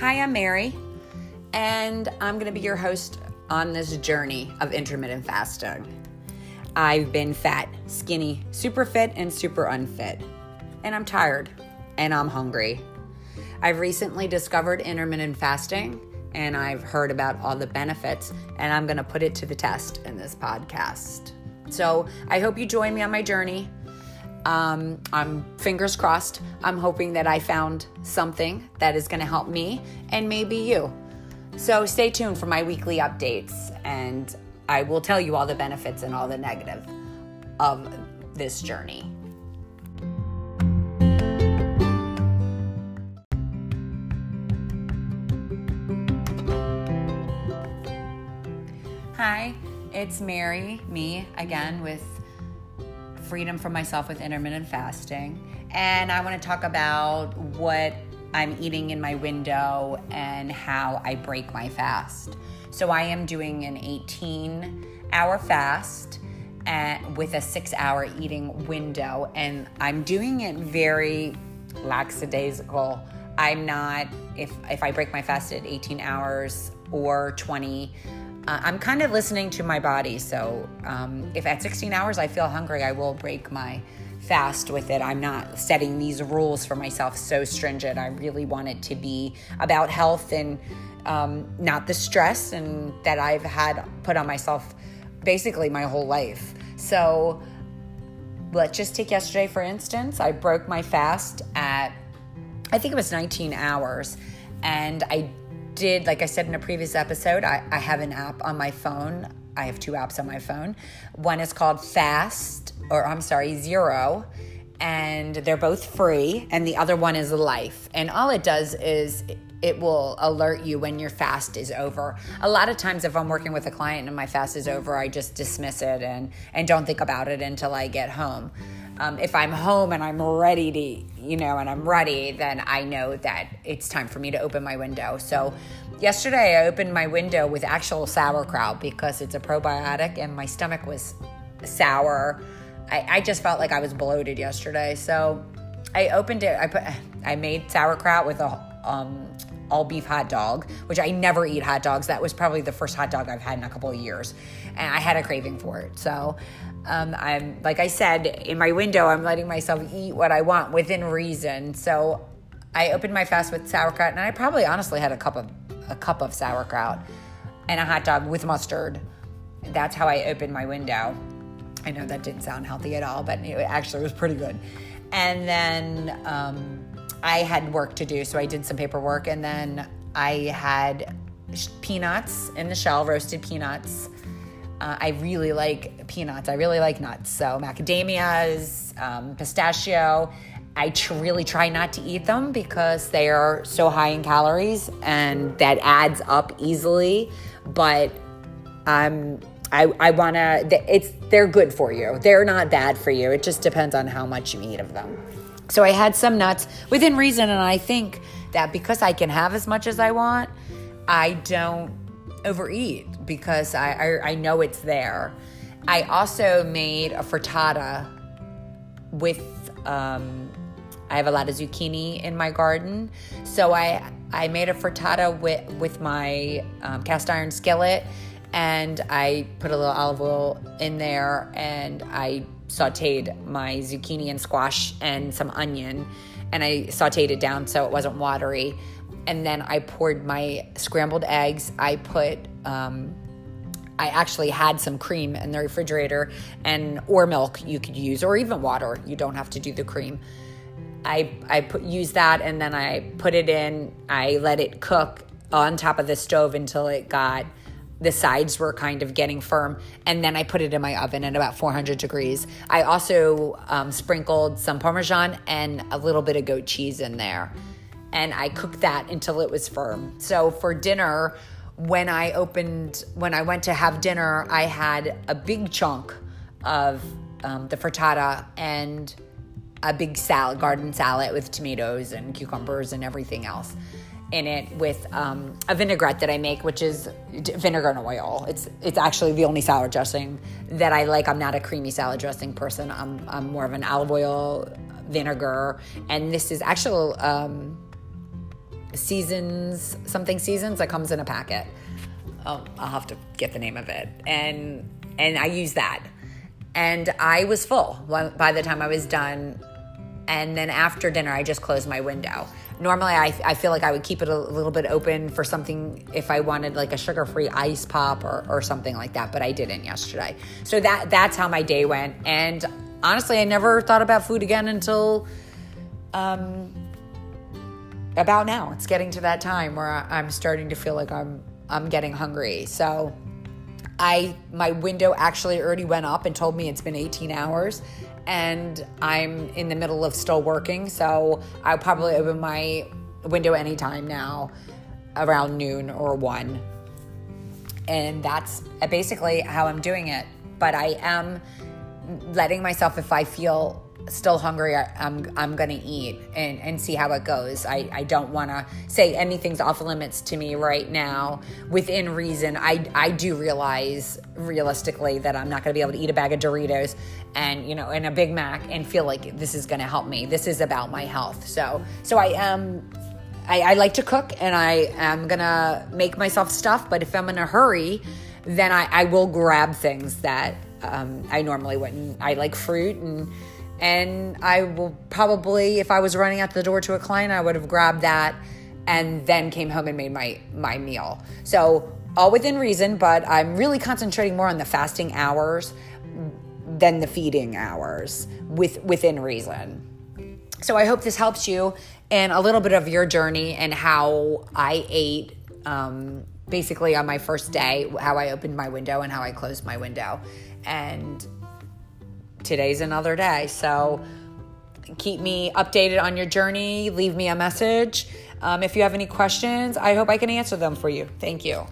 Hi, I'm Mary, and I'm going to be your host on this journey of intermittent fasting. I've been fat, skinny, super fit, and super unfit, and I'm tired and I'm hungry. I've recently discovered intermittent fasting and I've heard about all the benefits, and I'm going to put it to the test in this podcast. So I hope you join me on my journey. Um, I'm fingers crossed. I'm hoping that I found something that is going to help me and maybe you. So stay tuned for my weekly updates, and I will tell you all the benefits and all the negative of this journey. Hi, it's Mary, me again with Freedom from Myself with Intermittent Fasting. And I want to talk about what I'm eating in my window and how I break my fast. So I am doing an 18 hour fast and with a six hour eating window, and I'm doing it very lackadaisical. I'm not if if I break my fast at 18 hours or 20 uh, I'm kind of listening to my body. So um, if at 16 hours I feel hungry, I will break my fast with it. I'm not setting these rules for myself so stringent. I really want it to be about health and um, not the stress and that I've had put on myself basically my whole life. So let's just take yesterday for instance. I broke my fast at I think it was 19 hours and I did, like I said in a previous episode, I, I have an app on my phone. I have two apps on my phone. One is called Fast, or I'm sorry, Zero, and they're both free. And the other one is Life. And all it does is it will alert you when your fast is over. A lot of times, if I'm working with a client and my fast is over, I just dismiss it and, and don't think about it until I get home. Um, if I'm home and I'm ready to, you know, and I'm ready, then I know that it's time for me to open my window. So, yesterday I opened my window with actual sauerkraut because it's a probiotic and my stomach was sour. I, I just felt like I was bloated yesterday. So, I opened it. I put, I made sauerkraut with a um, all beef hot dog, which I never eat hot dogs. That was probably the first hot dog I've had in a couple of years, and I had a craving for it. So um, I'm like I said in my window, I'm letting myself eat what I want within reason. So I opened my fast with sauerkraut, and I probably honestly had a cup of a cup of sauerkraut and a hot dog with mustard. That's how I opened my window. I know that didn't sound healthy at all, but it actually was pretty good. And then um, I had work to do, so I did some paperwork, and then I had peanuts in the shell, roasted peanuts uh, I really like peanuts. I really like nuts. So macadamias, um, pistachio. I tr- really try not to eat them because they are so high in calories and that adds up easily. But um, I, I want to. It's they're good for you. They're not bad for you. It just depends on how much you eat of them. So I had some nuts within reason, and I think that because I can have as much as I want, I don't overeat because I, I, I know it's there. I also made a frittata with um, I have a lot of zucchini in my garden, so I I made a frittata with with my um, cast iron skillet, and I put a little olive oil in there, and I sautéed my zucchini and squash and some onion, and I sautéed it down so it wasn't watery and then I poured my scrambled eggs. I put um, I actually had some cream in the refrigerator and or milk you could use or even water. You don't have to do the cream. I I put use that and then I put it in. I let it cook on top of the stove until it got the sides were kind of getting firm and then i put it in my oven at about 400 degrees i also um, sprinkled some parmesan and a little bit of goat cheese in there and I cooked that until it was firm. So for dinner, when I opened, when I went to have dinner, I had a big chunk of um, the frittata and a big salad, garden salad with tomatoes and cucumbers and everything else in it with um, a vinaigrette that I make, which is vinegar and oil. It's it's actually the only salad dressing that I like. I'm not a creamy salad dressing person. I'm I'm more of an olive oil vinegar, and this is actual. Um, seasons, something seasons that comes in a packet. Oh, I'll have to get the name of it. And and I use that. And I was full by the time I was done. And then after dinner, I just closed my window. Normally, I, I feel like I would keep it a little bit open for something if I wanted like a sugar free ice pop or, or something like that, but I didn't yesterday. So that that's how my day went. And honestly, I never thought about food again until um, about now. It's getting to that time where I'm starting to feel like I'm I'm getting hungry. So I my window actually already went up and told me it's been 18 hours and I'm in the middle of still working, so I'll probably open my window anytime now around noon or 1. And that's basically how I'm doing it. But I am letting myself if I feel still hungry, I, am I'm, I'm gonna eat and, and see how it goes. I, I don't wanna say anything's off limits to me right now. Within reason, I, I do realize realistically that I'm not gonna be able to eat a bag of Doritos and you know and a Big Mac and feel like this is gonna help me. This is about my health. So so I am I, I like to cook and I am gonna make myself stuff, but if I'm in a hurry, then I, I will grab things that um, I normally wouldn't. I like fruit and and I will probably, if I was running out the door to a client, I would have grabbed that and then came home and made my my meal. So all within reason, but I'm really concentrating more on the fasting hours than the feeding hours with within reason. So I hope this helps you in a little bit of your journey and how I ate um, basically on my first day, how I opened my window and how I closed my window. And today's another day. So keep me updated on your journey. Leave me a message. Um, if you have any questions, I hope I can answer them for you. Thank you.